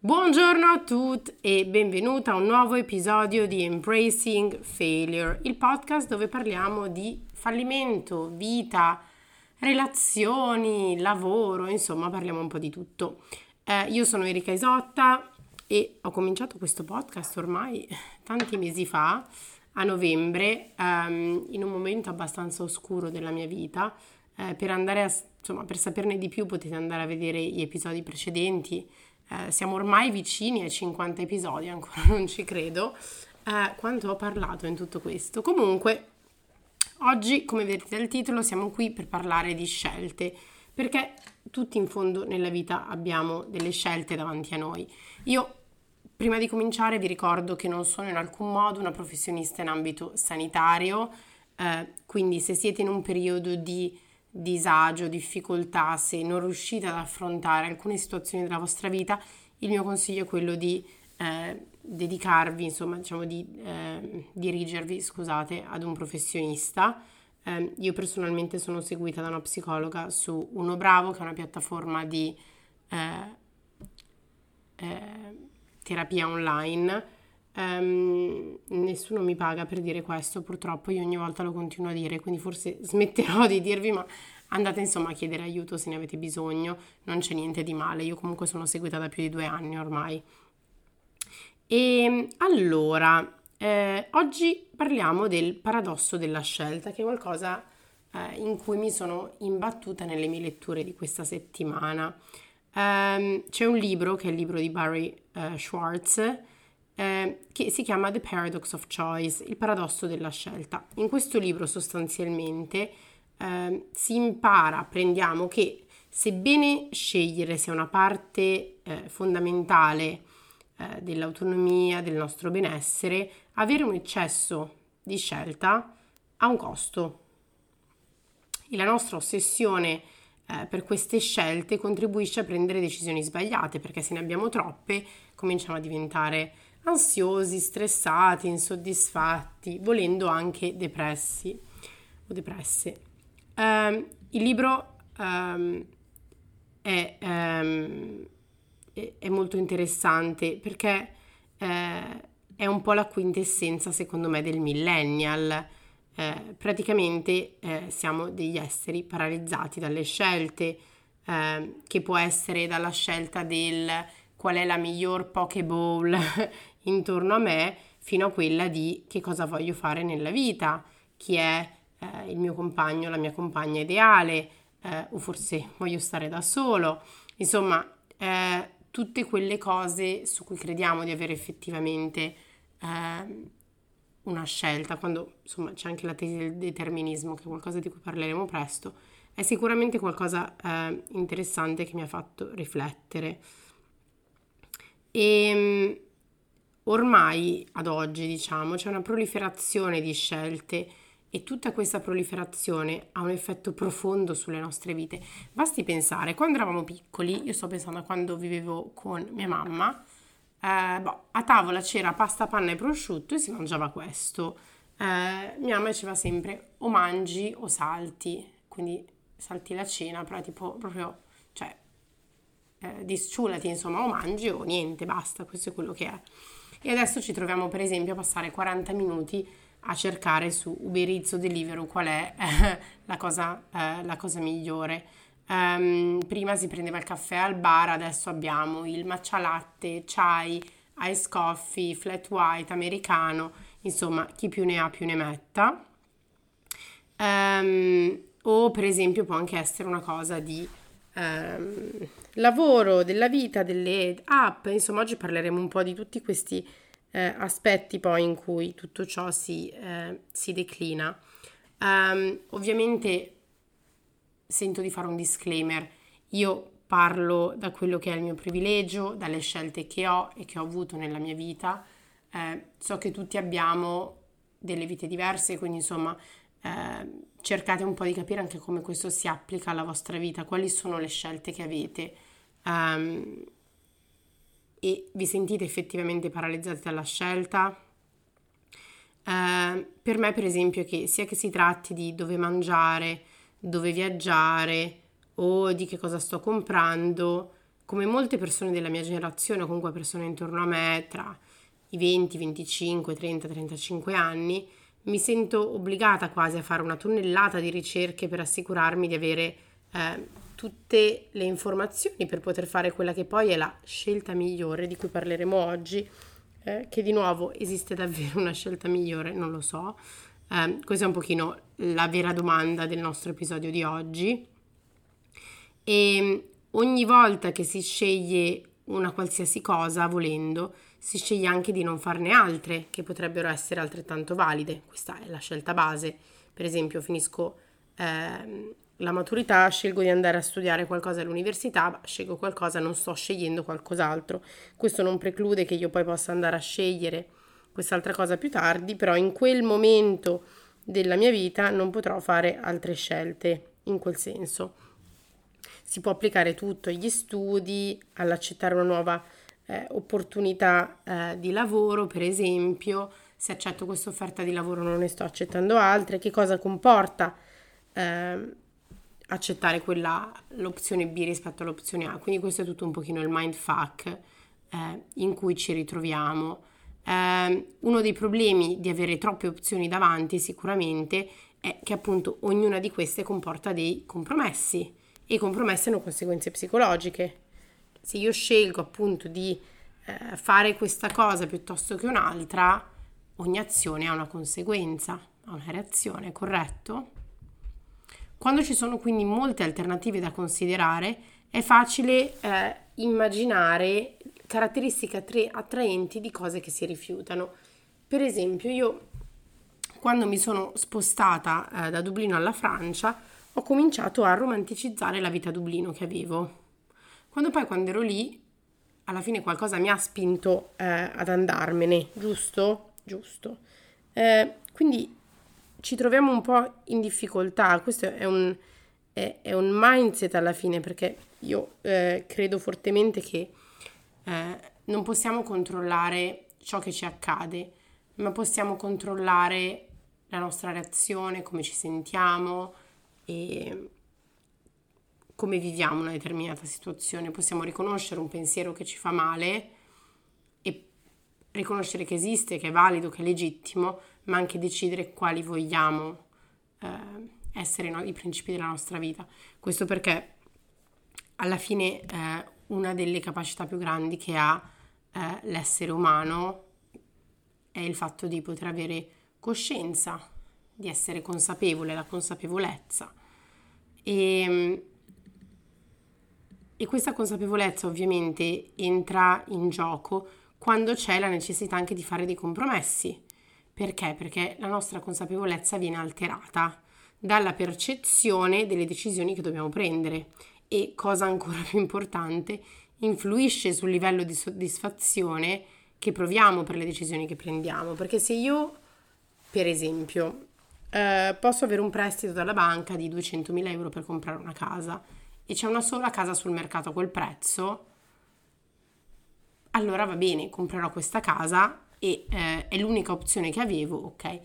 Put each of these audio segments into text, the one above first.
Buongiorno a tutti e benvenuta a un nuovo episodio di Embracing Failure, il podcast dove parliamo di fallimento, vita, relazioni, lavoro, insomma parliamo un po' di tutto. Eh, io sono Erika Isotta e ho cominciato questo podcast ormai tanti mesi fa, a novembre, ehm, in un momento abbastanza oscuro della mia vita. Eh, per a, insomma, per saperne di più potete andare a vedere gli episodi precedenti. Eh, siamo ormai vicini ai 50 episodi, ancora non ci credo. Eh, quanto ho parlato in tutto questo. Comunque, oggi, come vedete dal titolo, siamo qui per parlare di scelte, perché tutti in fondo nella vita abbiamo delle scelte davanti a noi. Io Prima di cominciare vi ricordo che non sono in alcun modo una professionista in ambito sanitario, eh, quindi se siete in un periodo di disagio, difficoltà, se non riuscite ad affrontare alcune situazioni della vostra vita, il mio consiglio è quello di eh, dedicarvi, insomma, diciamo di eh, dirigervi, scusate, ad un professionista. Eh, io personalmente sono seguita da una psicologa su Uno Bravo, che è una piattaforma di eh, eh, terapia online. Um, nessuno mi paga per dire questo, purtroppo io ogni volta lo continuo a dire, quindi forse smetterò di dirvi, ma andate insomma a chiedere aiuto se ne avete bisogno, non c'è niente di male, io comunque sono seguita da più di due anni ormai. E allora, eh, oggi parliamo del paradosso della scelta, che è qualcosa eh, in cui mi sono imbattuta nelle mie letture di questa settimana. Um, c'è un libro che è il libro di Barry uh, Schwartz eh, che si chiama The Paradox of Choice, il paradosso della scelta. In questo libro sostanzialmente eh, si impara, apprendiamo che sebbene scegliere sia una parte eh, fondamentale eh, dell'autonomia, del nostro benessere, avere un eccesso di scelta ha un costo. E la nostra ossessione eh, per queste scelte contribuisce a prendere decisioni sbagliate perché se ne abbiamo troppe cominciamo a diventare ansiosi, stressati, insoddisfatti, volendo anche depressi o depresse. Um, il libro um, è, um, è, molto interessante perché eh, è un po' la quintessenza, secondo me, del millennial eh, praticamente eh, siamo degli esseri paralizzati dalle scelte, che può essere dalla scelta del qual è la miglior Pokéball intorno a me, fino a quella di che cosa voglio fare nella vita, chi è eh, il mio compagno, la mia compagna ideale, eh, o forse voglio stare da solo, insomma, eh, tutte quelle cose su cui crediamo di avere effettivamente eh, una scelta, quando insomma c'è anche la tesi del determinismo, che è qualcosa di cui parleremo presto, è sicuramente qualcosa eh, interessante che mi ha fatto riflettere. E ehm, ormai ad oggi, diciamo, c'è una proliferazione di scelte e tutta questa proliferazione ha un effetto profondo sulle nostre vite. Basti pensare, quando eravamo piccoli, io sto pensando a quando vivevo con mia mamma, eh, boh, a tavola c'era pasta, panna e prosciutto e si mangiava questo. Eh, mia mamma diceva sempre o mangi o salti, quindi salti la cena, però tipo proprio, eh, disciulati insomma, o mangi o niente, basta, questo è quello che è. E adesso ci troviamo per esempio a passare 40 minuti a cercare su Uber Eats o Deliveroo qual è la, cosa, eh, la cosa migliore. Um, prima si prendeva il caffè al bar, adesso abbiamo il matcha latte, chai, ice coffee, flat white, americano, insomma chi più ne ha più ne metta. Um, o per esempio può anche essere una cosa di um, lavoro, della vita, delle app, insomma oggi parleremo un po' di tutti questi eh, aspetti poi in cui tutto ciò si, eh, si declina. Um, ovviamente sento di fare un disclaimer. Io parlo da quello che è il mio privilegio, dalle scelte che ho e che ho avuto nella mia vita. Eh, so che tutti abbiamo delle vite diverse, quindi insomma eh, cercate un po' di capire anche come questo si applica alla vostra vita, quali sono le scelte che avete um, e vi sentite effettivamente paralizzati dalla scelta. Uh, per me, per esempio, che sia che si tratti di dove mangiare, dove viaggiare o di che cosa sto comprando, come molte persone della mia generazione o comunque persone intorno a me tra i 20, 25, 30, 35 anni, mi sento obbligata quasi a fare una tonnellata di ricerche per assicurarmi di avere eh, tutte le informazioni per poter fare quella che poi è la scelta migliore di cui parleremo oggi, eh, che di nuovo esiste davvero una scelta migliore, non lo so. Eh, questa è un pochino la vera domanda del nostro episodio di oggi. E ogni volta che si sceglie una qualsiasi cosa, volendo, si sceglie anche di non farne altre che potrebbero essere altrettanto valide. Questa è la scelta base. Per esempio, finisco eh, la maturità, scelgo di andare a studiare qualcosa all'università, scelgo qualcosa, non sto scegliendo qualcos'altro. Questo non preclude che io poi possa andare a scegliere quest'altra cosa più tardi, però in quel momento della mia vita non potrò fare altre scelte in quel senso. Si può applicare tutto agli studi, all'accettare una nuova eh, opportunità eh, di lavoro, per esempio, se accetto questa offerta di lavoro non ne sto accettando altre, che cosa comporta eh, accettare quella, l'opzione B rispetto all'opzione A. Quindi questo è tutto un pochino il mindfuck eh, in cui ci ritroviamo. Eh, uno dei problemi di avere troppe opzioni davanti sicuramente è che appunto ognuna di queste comporta dei compromessi e i compromessi hanno conseguenze psicologiche se io scelgo appunto di eh, fare questa cosa piuttosto che un'altra, ogni azione ha una conseguenza, ha una reazione, corretto? Quando ci sono quindi molte alternative da considerare, è facile eh, immaginare caratteristiche attra- attraenti di cose che si rifiutano. Per esempio, io quando mi sono spostata eh, da Dublino alla Francia, ho cominciato a romanticizzare la vita a Dublino che avevo. Quando poi quando ero lì, alla fine qualcosa mi ha spinto eh, ad andarmene, giusto? Giusto. Eh, quindi ci troviamo un po' in difficoltà, questo è un, è, è un mindset alla fine perché io eh, credo fortemente che eh, non possiamo controllare ciò che ci accade, ma possiamo controllare la nostra reazione, come ci sentiamo e come viviamo una determinata situazione, possiamo riconoscere un pensiero che ci fa male e riconoscere che esiste, che è valido, che è legittimo, ma anche decidere quali vogliamo eh, essere no, i principi della nostra vita. Questo perché alla fine eh, una delle capacità più grandi che ha eh, l'essere umano è il fatto di poter avere coscienza, di essere consapevole, la consapevolezza. E e questa consapevolezza ovviamente entra in gioco quando c'è la necessità anche di fare dei compromessi. Perché? Perché la nostra consapevolezza viene alterata dalla percezione delle decisioni che dobbiamo prendere e, cosa ancora più importante, influisce sul livello di soddisfazione che proviamo per le decisioni che prendiamo. Perché se io, per esempio, eh, posso avere un prestito dalla banca di 200.000 euro per comprare una casa, e c'è una sola casa sul mercato a quel prezzo, allora va bene, comprerò questa casa e eh, è l'unica opzione che avevo, ok.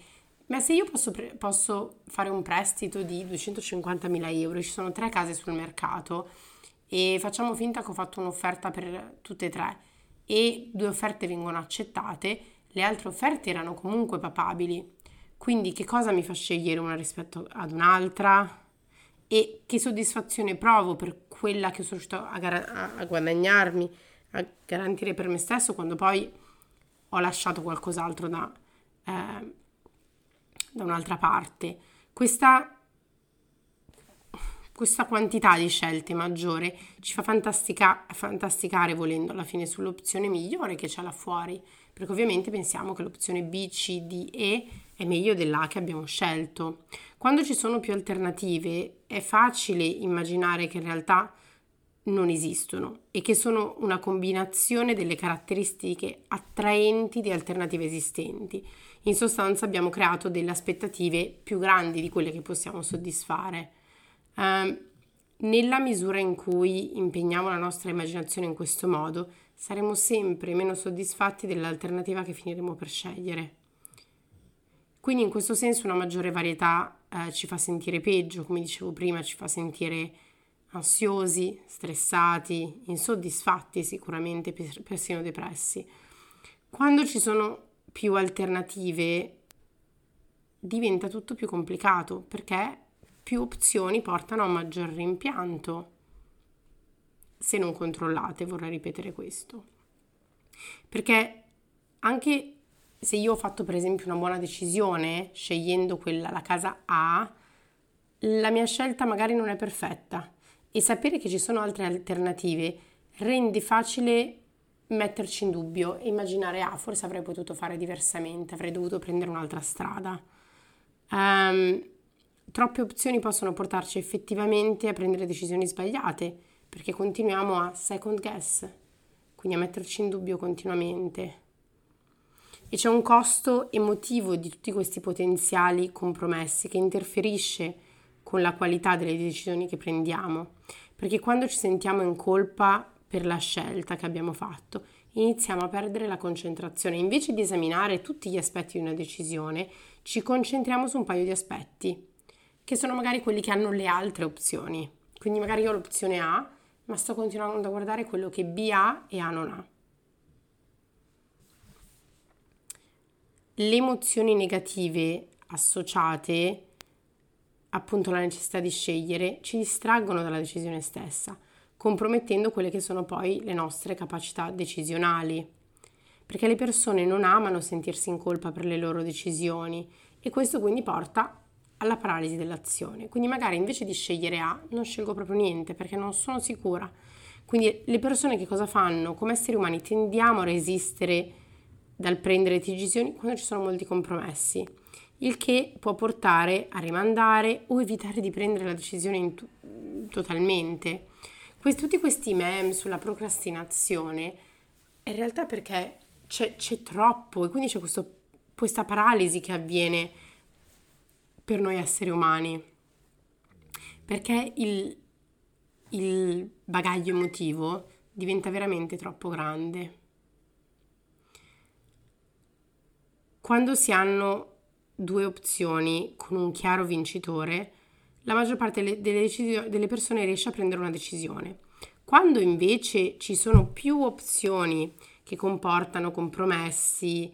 Ma se io posso, pre- posso fare un prestito di 250.000 euro, ci sono tre case sul mercato e facciamo finta che ho fatto un'offerta per tutte e tre e due offerte vengono accettate, le altre offerte erano comunque papabili. Quindi che cosa mi fa scegliere una rispetto ad un'altra? e che soddisfazione provo per quella che sono riuscito a, gar- a guadagnarmi, a garantire per me stesso quando poi ho lasciato qualcos'altro da, eh, da un'altra parte. Questa, questa, quantità di scelte maggiore ci fa fantastica, fantasticare volendo alla fine sull'opzione migliore che c'è là fuori, perché ovviamente pensiamo che l'opzione B, C, D, E è meglio dell'A che abbiamo scelto. Quando ci sono più alternative è facile immaginare che in realtà non esistono e che sono una combinazione delle caratteristiche attraenti di alternative esistenti. In sostanza abbiamo creato delle aspettative più grandi di quelle che possiamo soddisfare. Uh, nella misura in cui impegniamo la nostra immaginazione in questo modo, saremo sempre meno soddisfatti dell'alternativa che finiremo per scegliere. Quindi in questo senso una maggiore varietà eh, ci fa sentire peggio, come dicevo prima, ci fa sentire ansiosi, stressati, insoddisfatti sicuramente, persino depressi. Quando ci sono più alternative diventa tutto più complicato perché più opzioni portano a maggior rimpianto. Se non controllate, vorrei ripetere questo. Perché anche se io ho fatto per esempio una buona decisione scegliendo quella, la casa A, la mia scelta magari non è perfetta e sapere che ci sono altre alternative rende facile metterci in dubbio e immaginare, ah, forse avrei potuto fare diversamente, avrei dovuto prendere un'altra strada. Um, troppe opzioni possono portarci effettivamente a prendere decisioni sbagliate, perché continuiamo a second guess, quindi a metterci in dubbio continuamente. E c'è un costo emotivo di tutti questi potenziali compromessi che interferisce con la qualità delle decisioni che prendiamo, perché quando ci sentiamo in colpa per la scelta che abbiamo fatto, iniziamo a perdere la concentrazione. Invece di esaminare tutti gli aspetti di una decisione, ci concentriamo su un paio di aspetti, che sono magari quelli che hanno le altre opzioni. Quindi magari io ho l'opzione A, ma sto continuando a guardare quello che B ha e A non ha. Le emozioni negative associate appunto alla necessità di scegliere ci distraggono dalla decisione stessa, compromettendo quelle che sono poi le nostre capacità decisionali perché le persone non amano sentirsi in colpa per le loro decisioni e questo quindi porta alla paralisi dell'azione. Quindi magari invece di scegliere A non scelgo proprio niente perché non sono sicura. Quindi le persone che cosa fanno? Come esseri umani tendiamo a resistere dal prendere decisioni quando ci sono molti compromessi, il che può portare a rimandare o evitare di prendere la decisione t- totalmente. Questi, tutti questi meme sulla procrastinazione in realtà perché c'è, c'è troppo e quindi c'è questo, questa paralisi che avviene per noi esseri umani. Perché il, il bagaglio emotivo diventa veramente troppo grande. Quando si hanno due opzioni con un chiaro vincitore, la maggior parte delle, decisio- delle persone riesce a prendere una decisione. Quando invece ci sono più opzioni che comportano compromessi,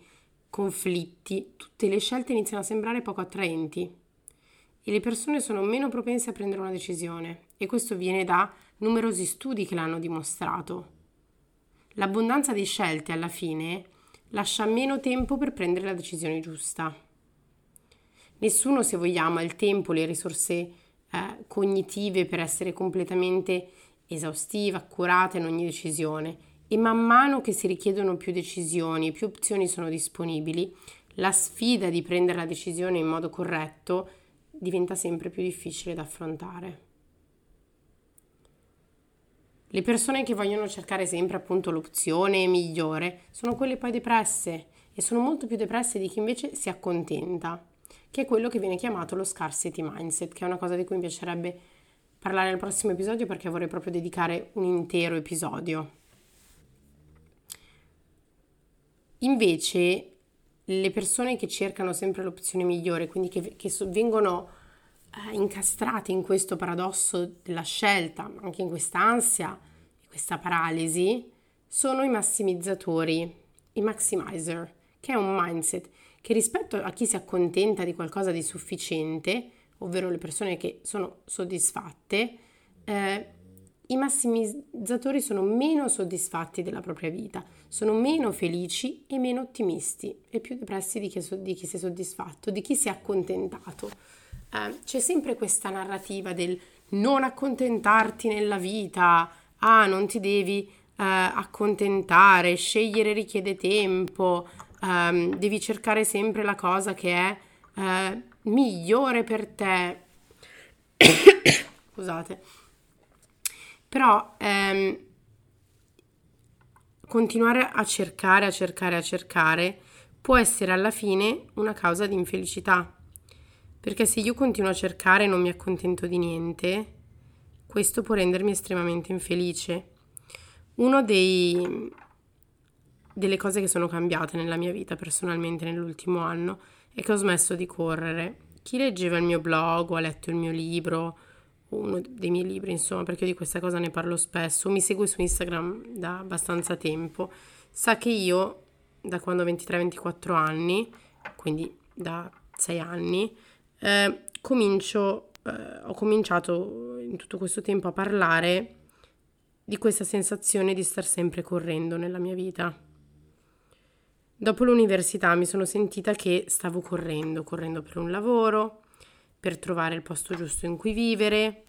conflitti, tutte le scelte iniziano a sembrare poco attraenti e le persone sono meno propense a prendere una decisione e questo viene da numerosi studi che l'hanno dimostrato. L'abbondanza di scelte alla fine lascia meno tempo per prendere la decisione giusta. Nessuno, se vogliamo, ha il tempo, le risorse eh, cognitive per essere completamente esaustiva, accurata in ogni decisione e man mano che si richiedono più decisioni, più opzioni sono disponibili, la sfida di prendere la decisione in modo corretto diventa sempre più difficile da affrontare. Le persone che vogliono cercare sempre appunto l'opzione migliore sono quelle poi depresse e sono molto più depresse di chi invece si accontenta, che è quello che viene chiamato lo scarcity mindset, che è una cosa di cui mi piacerebbe parlare nel prossimo episodio perché vorrei proprio dedicare un intero episodio. Invece le persone che cercano sempre l'opzione migliore, quindi che, che so, vengono eh, incastrate in questo paradosso della scelta, anche in questa ansia, in questa paralisi, sono i massimizzatori, i maximizer, che è un mindset che rispetto a chi si accontenta di qualcosa di sufficiente, ovvero le persone che sono soddisfatte, eh, i massimizzatori sono meno soddisfatti della propria vita, sono meno felici e meno ottimisti e più depressi di chi, di chi si è soddisfatto, di chi si è accontentato. Eh, c'è sempre questa narrativa del non accontentarti nella vita, ah, non ti devi eh, accontentare, scegliere richiede tempo, ehm, devi cercare sempre la cosa che è eh, migliore per te. Scusate. Però ehm, continuare a cercare, a cercare, a cercare può essere alla fine una causa di infelicità. Perché se io continuo a cercare e non mi accontento di niente, questo può rendermi estremamente infelice. Una delle cose che sono cambiate nella mia vita personalmente nell'ultimo anno è che ho smesso di correre. Chi leggeva il mio blog o ha letto il mio libro uno dei miei libri, insomma, perché io di questa cosa ne parlo spesso, mi segue su Instagram da abbastanza tempo, sa che io da quando ho 23-24 anni, quindi da 6 anni, eh, comincio, eh, ho cominciato in tutto questo tempo a parlare di questa sensazione di star sempre correndo nella mia vita. Dopo l'università mi sono sentita che stavo correndo, correndo per un lavoro, per trovare il posto giusto in cui vivere.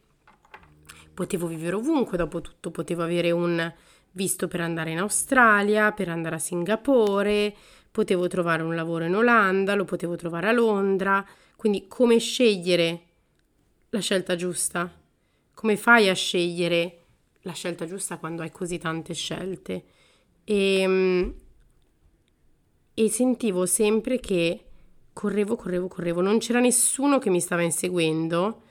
Potevo vivere ovunque, dopo tutto potevo avere un visto per andare in Australia, per andare a Singapore, potevo trovare un lavoro in Olanda, lo potevo trovare a Londra, quindi come scegliere la scelta giusta? Come fai a scegliere la scelta giusta quando hai così tante scelte? E, ehm, e sentivo sempre che correvo, correvo, correvo, non c'era nessuno che mi stava inseguendo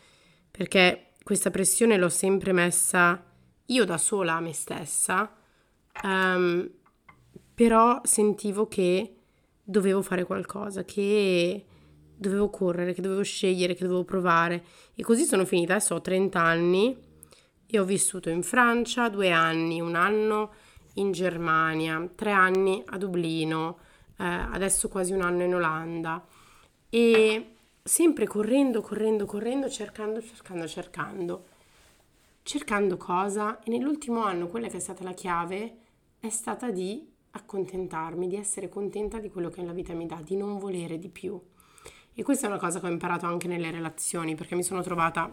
perché questa pressione l'ho sempre messa io da sola a me stessa, um, però sentivo che dovevo fare qualcosa, che dovevo correre, che dovevo scegliere, che dovevo provare. E così sono finita, adesso ho 30 anni e ho vissuto in Francia due anni, un anno in Germania, tre anni a Dublino, eh, adesso quasi un anno in Olanda. E sempre correndo, correndo, correndo, cercando, cercando, cercando cercando cosa e nell'ultimo anno quella che è stata la chiave è stata di accontentarmi, di essere contenta di quello che la vita mi dà, di non volere di più. E questa è una cosa che ho imparato anche nelle relazioni, perché mi sono trovata,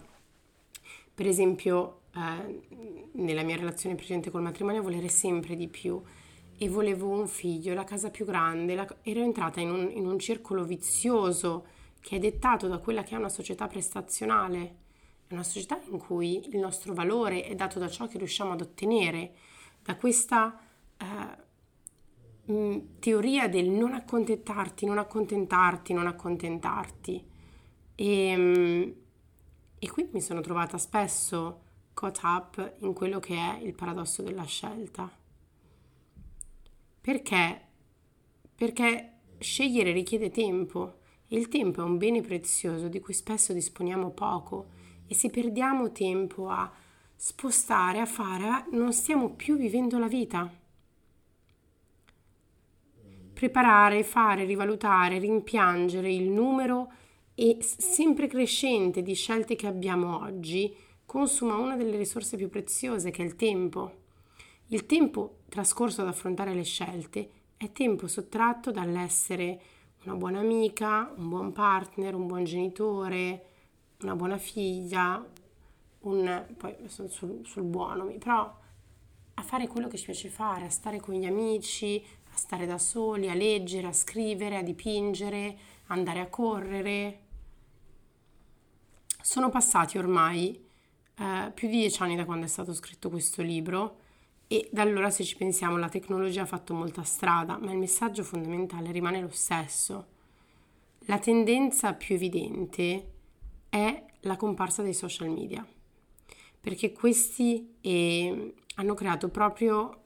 per esempio, eh, nella mia relazione precedente col matrimonio, a volere sempre di più. E volevo un figlio, la casa più grande, la... ero entrata in un, in un circolo vizioso che è dettato da quella che è una società prestazionale è una società in cui il nostro valore è dato da ciò che riusciamo ad ottenere, da questa eh, mm, teoria del non accontentarti, non accontentarti, non accontentarti. E, mm, e quindi mi sono trovata spesso caught up in quello che è il paradosso della scelta. Perché? Perché scegliere richiede tempo e il tempo è un bene prezioso di cui spesso disponiamo poco e se perdiamo tempo a spostare, a fare, non stiamo più vivendo la vita. Preparare, fare, rivalutare, rimpiangere il numero e sempre crescente di scelte che abbiamo oggi consuma una delle risorse più preziose che è il tempo. Il tempo trascorso ad affrontare le scelte è tempo sottratto dall'essere una buona amica, un buon partner, un buon genitore, una buona figlia, un, poi sono sul, sul buono, però a fare quello che ci piace fare, a stare con gli amici, a stare da soli, a leggere, a scrivere, a dipingere, andare a correre. Sono passati ormai eh, più di dieci anni da quando è stato scritto questo libro e da allora se ci pensiamo la tecnologia ha fatto molta strada, ma il messaggio fondamentale rimane lo stesso. La tendenza più evidente è la comparsa dei social media, perché questi eh, hanno creato proprio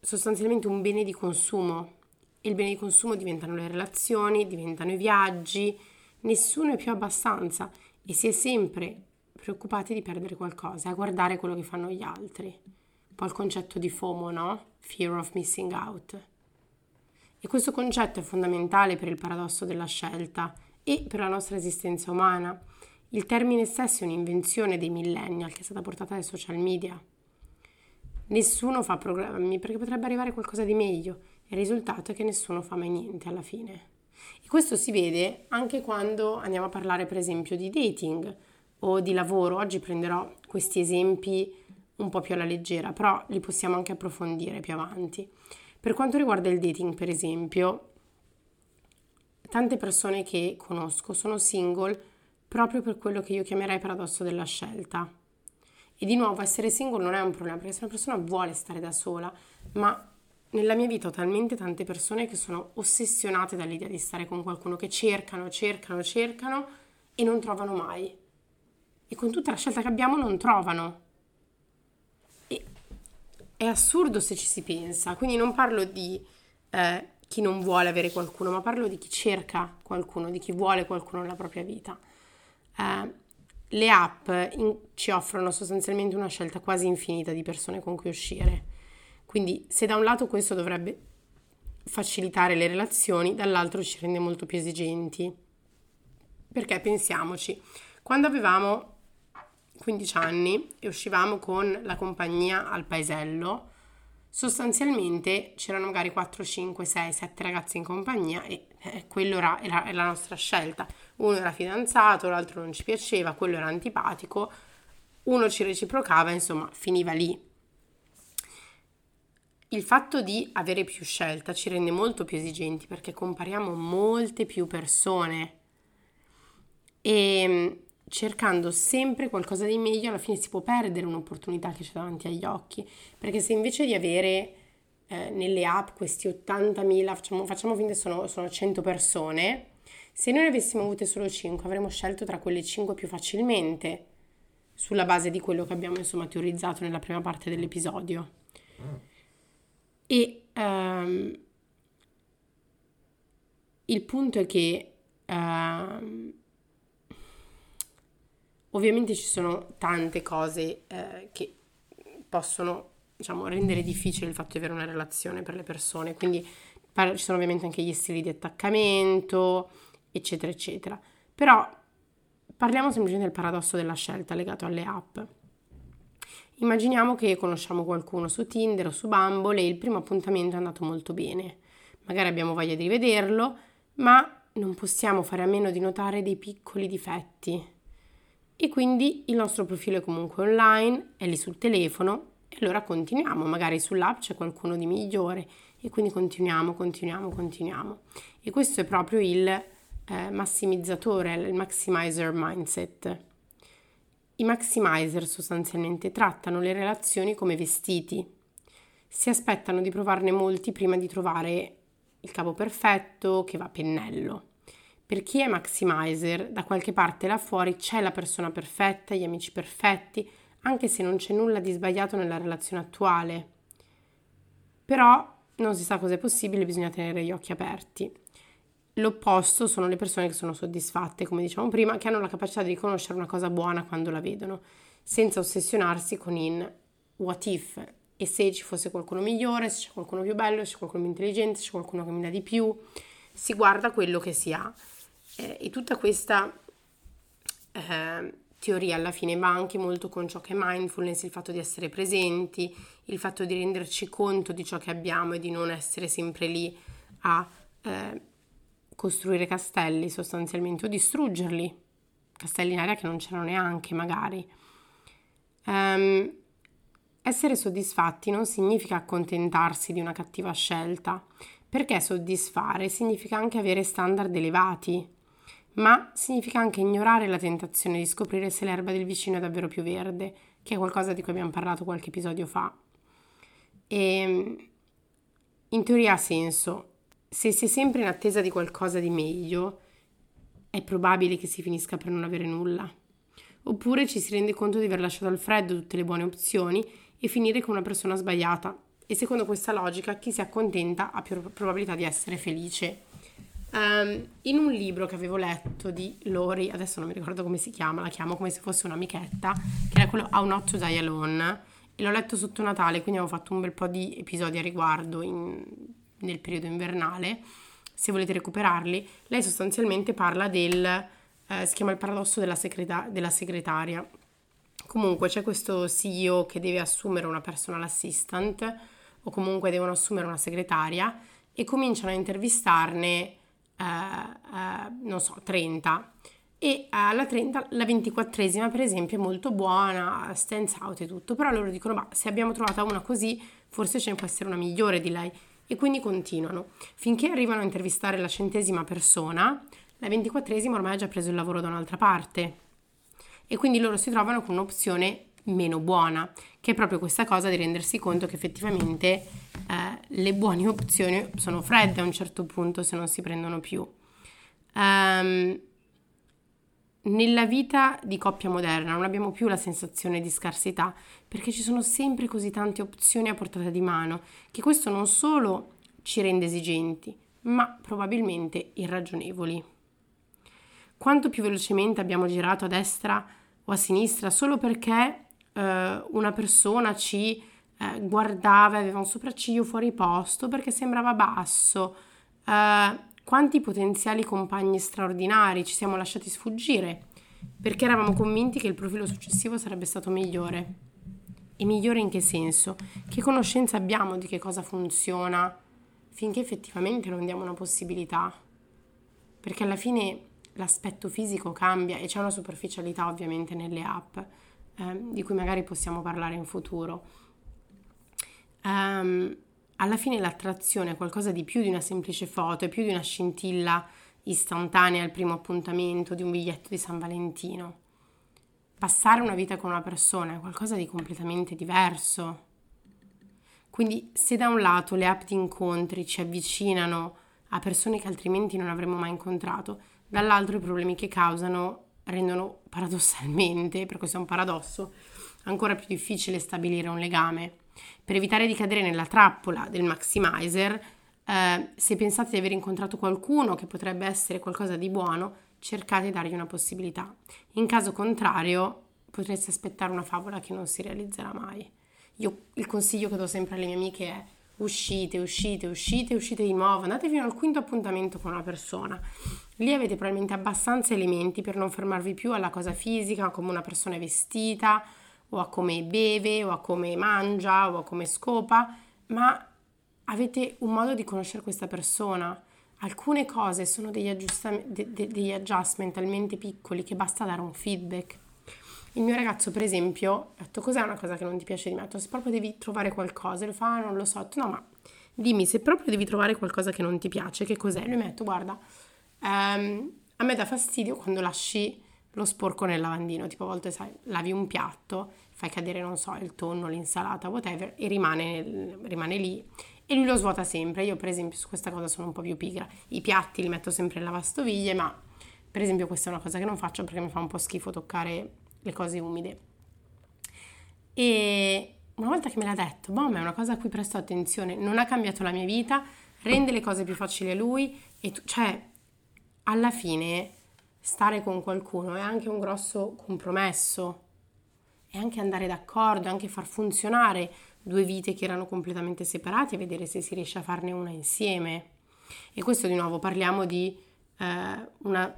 sostanzialmente un bene di consumo. Il bene di consumo diventano le relazioni, diventano i viaggi, nessuno è più abbastanza e si è sempre preoccupati di perdere qualcosa, a guardare quello che fanno gli altri. Un po' il concetto di FOMO, no? Fear of missing out. E questo concetto è fondamentale per il paradosso della scelta e per la nostra esistenza umana. Il termine stesso è un'invenzione dei millennial che è stata portata dai social media. Nessuno fa programmi perché potrebbe arrivare qualcosa di meglio e il risultato è che nessuno fa mai niente alla fine. E questo si vede anche quando andiamo a parlare per esempio di dating o di lavoro. Oggi prenderò questi esempi un po' più alla leggera, però li possiamo anche approfondire più avanti. Per quanto riguarda il dating, per esempio, Tante persone che conosco sono single proprio per quello che io chiamerei paradosso della scelta. E di nuovo essere single non è un problema, perché se una persona vuole stare da sola, ma nella mia vita ho talmente tante persone che sono ossessionate dall'idea di stare con qualcuno che cercano, cercano, cercano e non trovano mai. E con tutta la scelta che abbiamo non trovano. E è assurdo se ci si pensa, quindi non parlo di eh, chi non vuole avere qualcuno, ma parlo di chi cerca qualcuno, di chi vuole qualcuno nella propria vita. Eh, le app in, ci offrono sostanzialmente una scelta quasi infinita di persone con cui uscire. Quindi se da un lato questo dovrebbe facilitare le relazioni, dall'altro ci rende molto più esigenti. Perché pensiamoci, quando avevamo 15 anni e uscivamo con la compagnia al paesello, sostanzialmente c'erano magari 4, 5, 6, 7 ragazzi in compagnia e eh, quello era, era, era, la nostra scelta. Uno era fidanzato, l'altro non ci piaceva, quello era antipatico, uno ci reciprocava, insomma, finiva lì. Il fatto di avere più scelta ci rende molto più esigenti perché compariamo molte più persone e cercando sempre qualcosa di meglio, alla fine si può perdere un'opportunità che c'è davanti agli occhi, perché se invece di avere eh, nelle app questi 80.000, facciamo, facciamo finta che sono, sono 100 persone, se noi ne avessimo avute solo 5 avremmo scelto tra quelle 5 più facilmente, sulla base di quello che abbiamo insomma teorizzato nella prima parte dell'episodio. E um, il punto è che uh, Ovviamente ci sono tante cose eh, che possono diciamo, rendere difficile il fatto di avere una relazione per le persone, quindi ci sono ovviamente anche gli stili di attaccamento, eccetera, eccetera. Però parliamo semplicemente del paradosso della scelta legato alle app. Immaginiamo che conosciamo qualcuno su Tinder o su Bumble e il primo appuntamento è andato molto bene. Magari abbiamo voglia di rivederlo, ma non possiamo fare a meno di notare dei piccoli difetti e quindi il nostro profilo è comunque online, è lì sul telefono e allora continuiamo, magari sull'app c'è qualcuno di migliore e quindi continuiamo, continuiamo, continuiamo. E questo è proprio il eh, massimizzatore, il maximizer mindset. I maximizer sostanzialmente trattano le relazioni come vestiti. Si aspettano di provarne molti prima di trovare il capo perfetto che va a pennello. Per chi è maximizer, da qualche parte là fuori c'è la persona perfetta, gli amici perfetti, anche se non c'è nulla di sbagliato nella relazione attuale. Però non si sa cosa è possibile, bisogna tenere gli occhi aperti. L'opposto sono le persone che sono soddisfatte, come diciamo prima, che hanno la capacità di riconoscere una cosa buona quando la vedono, senza ossessionarsi con in what if e se ci fosse qualcuno migliore, se c'è qualcuno più bello, se c'è qualcuno più intelligente, se c'è qualcuno che mi dà di più. Si guarda quello che si ha eh, e tutta questa eh, teoria alla fine va anche molto con ciò che è mindfulness, il fatto di essere presenti, il fatto di renderci conto di ciò che abbiamo e di non essere sempre lì a eh, costruire castelli sostanzialmente o distruggerli, castelli in aria che non c'erano neanche magari. Um, essere soddisfatti non significa accontentarsi di una cattiva scelta, perché soddisfare? Significa anche avere standard elevati ma significa anche ignorare la tentazione di scoprire se l'erba del vicino è davvero più verde, che è qualcosa di cui abbiamo parlato qualche episodio fa. E ehm, in teoria ha senso. Se si è sempre in attesa di qualcosa di meglio, è probabile che si finisca per non avere nulla. Oppure ci si rende conto di aver lasciato al freddo tutte le buone opzioni e finire con una persona sbagliata. E secondo questa logica, chi si accontenta ha più probabilità di essere felice. Um, in un libro che avevo letto di Lori, adesso non mi ricordo come si chiama, la chiamo come se fosse un'amichetta, che era quello How Not to Die Alone, e l'ho letto sotto Natale, quindi avevo fatto un bel po' di episodi a riguardo in, nel periodo invernale, se volete recuperarli. Lei sostanzialmente parla del, eh, si chiama il paradosso della, segreta- della segretaria. Comunque c'è questo CEO che deve assumere una personal assistant o comunque devono assumere una segretaria e cominciano a intervistarne non so, 30 e alla 30 la 24esima per esempio è molto buona, stands out e tutto, però loro dicono ma se abbiamo trovata una così forse ce ne può essere una migliore di lei. E quindi continuano. Finché arrivano a intervistare la centesima persona, la 24esima ormai ha già preso il lavoro da un'altra parte. E quindi loro si trovano con un'opzione meno buona, che è proprio questa cosa di rendersi conto che effettivamente eh, le buone opzioni sono fredde a un certo punto se non si prendono più. Um, nella vita di coppia moderna non abbiamo più la sensazione di scarsità perché ci sono sempre così tante opzioni a portata di mano che questo non solo ci rende esigenti, ma probabilmente irragionevoli. Quanto più velocemente abbiamo girato a destra o a sinistra solo perché eh, una persona ci eh, guardava e aveva un sopracciglio fuori posto perché sembrava basso. Eh, quanti potenziali compagni straordinari ci siamo lasciati sfuggire perché eravamo convinti che il profilo successivo sarebbe stato migliore. E migliore in che senso? Che conoscenza abbiamo di che cosa funziona finché effettivamente non diamo una possibilità? Perché alla fine l'aspetto fisico cambia e c'è una superficialità ovviamente nelle app eh, di cui magari possiamo parlare in futuro. Um, alla fine l'attrazione è qualcosa di più di una semplice foto, è più di una scintilla istantanea al primo appuntamento, di un biglietto di San Valentino. Passare una vita con una persona è qualcosa di completamente diverso. Quindi se da un lato le app di incontri ci avvicinano a persone che altrimenti non avremmo mai incontrato, dall'altro i problemi che causano rendono paradossalmente, per questo è un paradosso, ancora più difficile stabilire un legame. Per evitare di cadere nella trappola del maximizer, eh, se pensate di aver incontrato qualcuno che potrebbe essere qualcosa di buono, cercate di dargli una possibilità. In caso contrario, potreste aspettare una favola che non si realizzerà mai. Io il consiglio che do sempre alle mie amiche è uscite, uscite, uscite, uscite di nuovo, andate fino al quinto appuntamento con una persona. Lì avete probabilmente abbastanza elementi per non fermarvi più alla cosa fisica, come una persona è vestita, o a come beve, o a come mangia, o a come scopa, ma avete un modo di conoscere questa persona. Alcune cose sono degli, de, de, degli adjustment talmente piccoli che basta dare un feedback. Il mio ragazzo, per esempio, ha detto cos'è una cosa che non ti piace di me? Se proprio devi trovare qualcosa, lui fa, non lo so, no, ma dimmi se proprio devi trovare qualcosa che non ti piace, che cos'è? Lui mi ha detto, guarda, ehm, a me dà fastidio quando lasci lo sporco nel lavandino, tipo a volte sai, lavi un piatto, fai cadere, non so, il tonno, l'insalata, whatever, e rimane, rimane lì e lui lo svuota sempre. Io, per esempio, su questa cosa sono un po' più pigra. I piatti li metto sempre in lavastoviglie, ma per esempio questa è una cosa che non faccio perché mi fa un po' schifo toccare le cose umide. E una volta che me l'ha detto, boh, è una cosa a cui presto attenzione, non ha cambiato la mia vita, rende le cose più facili a lui e tu, cioè, alla fine stare con qualcuno è anche un grosso compromesso, è anche andare d'accordo, è anche far funzionare due vite che erano completamente separate e vedere se si riesce a farne una insieme. E questo di nuovo parliamo di, eh, una,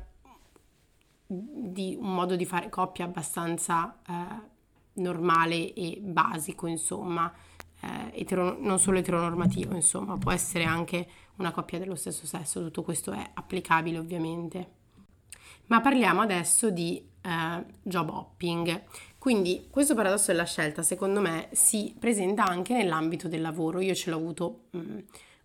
di un modo di fare coppia abbastanza eh, normale e basico, insomma, eh, etero, non solo eteronormativo, insomma, può essere anche una coppia dello stesso sesso, tutto questo è applicabile ovviamente. Ma parliamo adesso di eh, job hopping. Quindi questo paradosso della scelta secondo me si presenta anche nell'ambito del lavoro. Io ce l'ho avuto, mh, mm,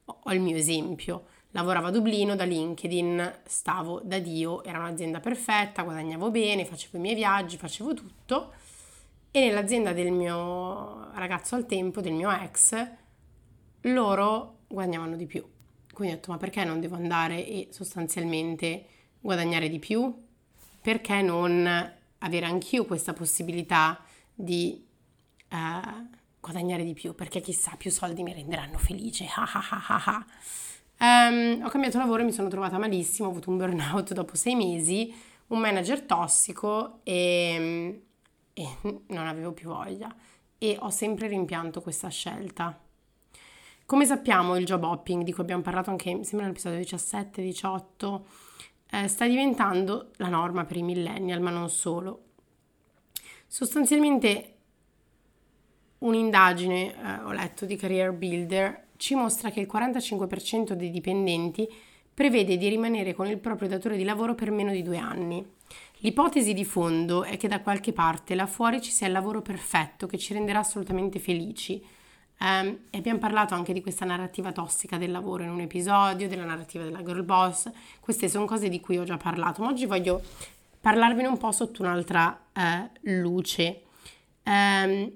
ho il mio esempio. Lavoravo a Dublino da LinkedIn, stavo da Dio, era un'azienda perfetta, guadagnavo bene, facevo i miei viaggi, facevo tutto. E nell'azienda del mio ragazzo al tempo, del mio ex, loro guadagnavano di più. Quindi ho detto, ma perché non devo andare e sostanzialmente guadagnare di più? Perché non avere anch'io questa possibilità di uh, guadagnare di più, perché chissà, più soldi mi renderanno felice. um, ho cambiato lavoro e mi sono trovata malissimo, ho avuto un burnout dopo sei mesi, un manager tossico e, e non avevo più voglia e ho sempre rimpianto questa scelta. Come sappiamo il job hopping, di cui abbiamo parlato anche, sembra nell'episodio 17-18, eh, sta diventando la norma per i millennial, ma non solo. Sostanzialmente un'indagine, eh, ho letto, di Career Builder ci mostra che il 45% dei dipendenti prevede di rimanere con il proprio datore di lavoro per meno di due anni. L'ipotesi di fondo è che da qualche parte là fuori ci sia il lavoro perfetto che ci renderà assolutamente felici, Um, e abbiamo parlato anche di questa narrativa tossica del lavoro in un episodio, della narrativa della girl boss. Queste sono cose di cui ho già parlato, ma oggi voglio parlarvene un po' sotto un'altra uh, luce. Um,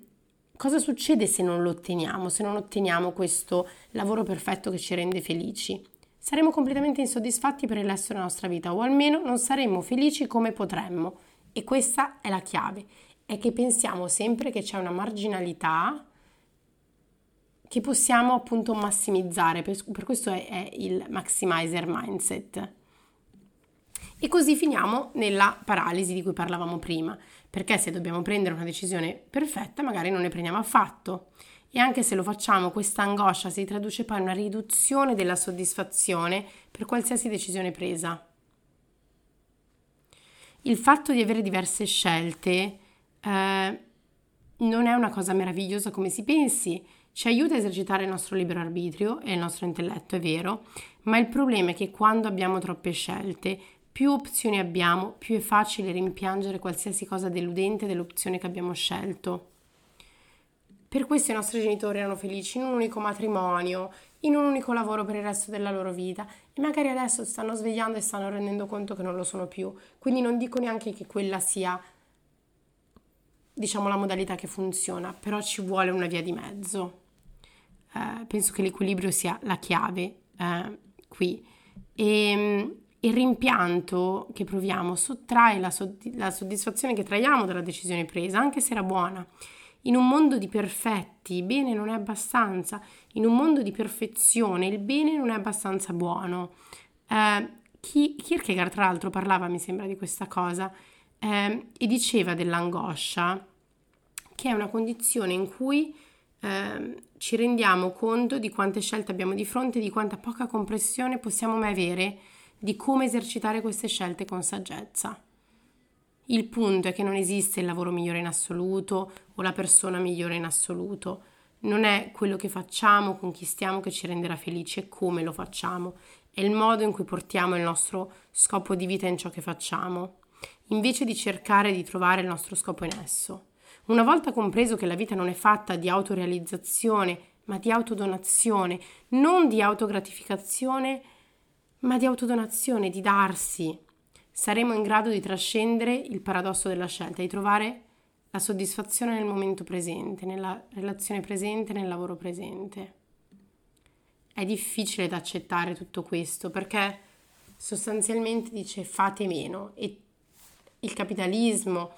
cosa succede se non lo otteniamo, se non otteniamo questo lavoro perfetto che ci rende felici? Saremo completamente insoddisfatti per il resto della nostra vita o almeno non saremo felici come potremmo. E questa è la chiave, è che pensiamo sempre che c'è una marginalità che possiamo appunto massimizzare, per, per questo è, è il maximizer mindset. E così finiamo nella paralisi di cui parlavamo prima, perché se dobbiamo prendere una decisione perfetta magari non ne prendiamo affatto e anche se lo facciamo questa angoscia si traduce poi in una riduzione della soddisfazione per qualsiasi decisione presa. Il fatto di avere diverse scelte eh, non è una cosa meravigliosa come si pensi, ci aiuta a esercitare il nostro libero arbitrio e il nostro intelletto, è vero, ma il problema è che quando abbiamo troppe scelte, più opzioni abbiamo, più è facile rimpiangere qualsiasi cosa deludente dell'opzione che abbiamo scelto. Per questo i nostri genitori erano felici in un unico matrimonio, in un unico lavoro per il resto della loro vita e magari adesso stanno svegliando e stanno rendendo conto che non lo sono più. Quindi non dico neanche che quella sia diciamo la modalità che funziona, però ci vuole una via di mezzo. Eh, penso che l'equilibrio sia la chiave eh, qui. E ehm, il rimpianto che proviamo sottrae la, sodd- la soddisfazione che traiamo dalla decisione presa, anche se era buona. In un mondo di perfetti, il bene non è abbastanza. In un mondo di perfezione, il bene non è abbastanza buono. Eh, Kierkegaard, tra l'altro, parlava, mi sembra, di questa cosa eh, e diceva dell'angoscia che è una condizione in cui eh, ci rendiamo conto di quante scelte abbiamo di fronte, di quanta poca compressione possiamo mai avere di come esercitare queste scelte con saggezza. Il punto è che non esiste il lavoro migliore in assoluto o la persona migliore in assoluto. Non è quello che facciamo, conquistiamo che ci renderà felici, è come lo facciamo, è il modo in cui portiamo il nostro scopo di vita in ciò che facciamo invece di cercare di trovare il nostro scopo in esso. Una volta compreso che la vita non è fatta di autorealizzazione, ma di autodonazione, non di autogratificazione, ma di autodonazione, di darsi, saremo in grado di trascendere il paradosso della scelta, di trovare la soddisfazione nel momento presente, nella relazione presente, nel lavoro presente. È difficile da accettare tutto questo perché sostanzialmente dice fate meno e il capitalismo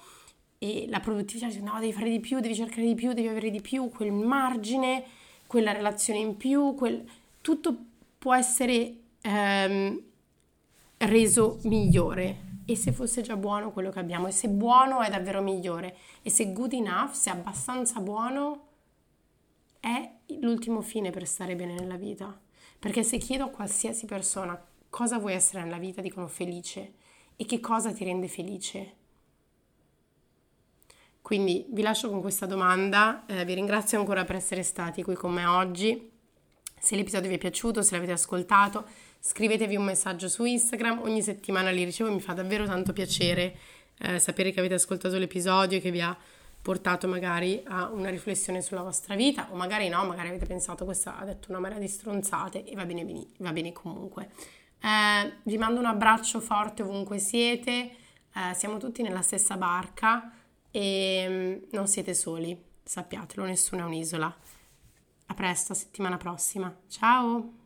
e la produttività, no, devi fare di più, devi cercare di più, devi avere di più, quel margine, quella relazione in più, quel... tutto può essere ehm, reso migliore. E se fosse già buono quello che abbiamo, e se buono è davvero migliore, e se good enough, se abbastanza buono, è l'ultimo fine per stare bene nella vita. Perché se chiedo a qualsiasi persona cosa vuoi essere nella vita, dicono felice e che cosa ti rende felice? Quindi vi lascio con questa domanda, eh, vi ringrazio ancora per essere stati qui con me oggi. Se l'episodio vi è piaciuto, se l'avete ascoltato, scrivetevi un messaggio su Instagram, ogni settimana li ricevo, mi fa davvero tanto piacere eh, sapere che avete ascoltato l'episodio e che vi ha portato magari a una riflessione sulla vostra vita o magari no, magari avete pensato questa ha detto una marea di stronzate e va bene, va bene comunque. Eh, vi mando un abbraccio forte ovunque siete, eh, siamo tutti nella stessa barca e mm, non siete soli, sappiatelo, nessuno è un'isola. A presto, settimana prossima. Ciao!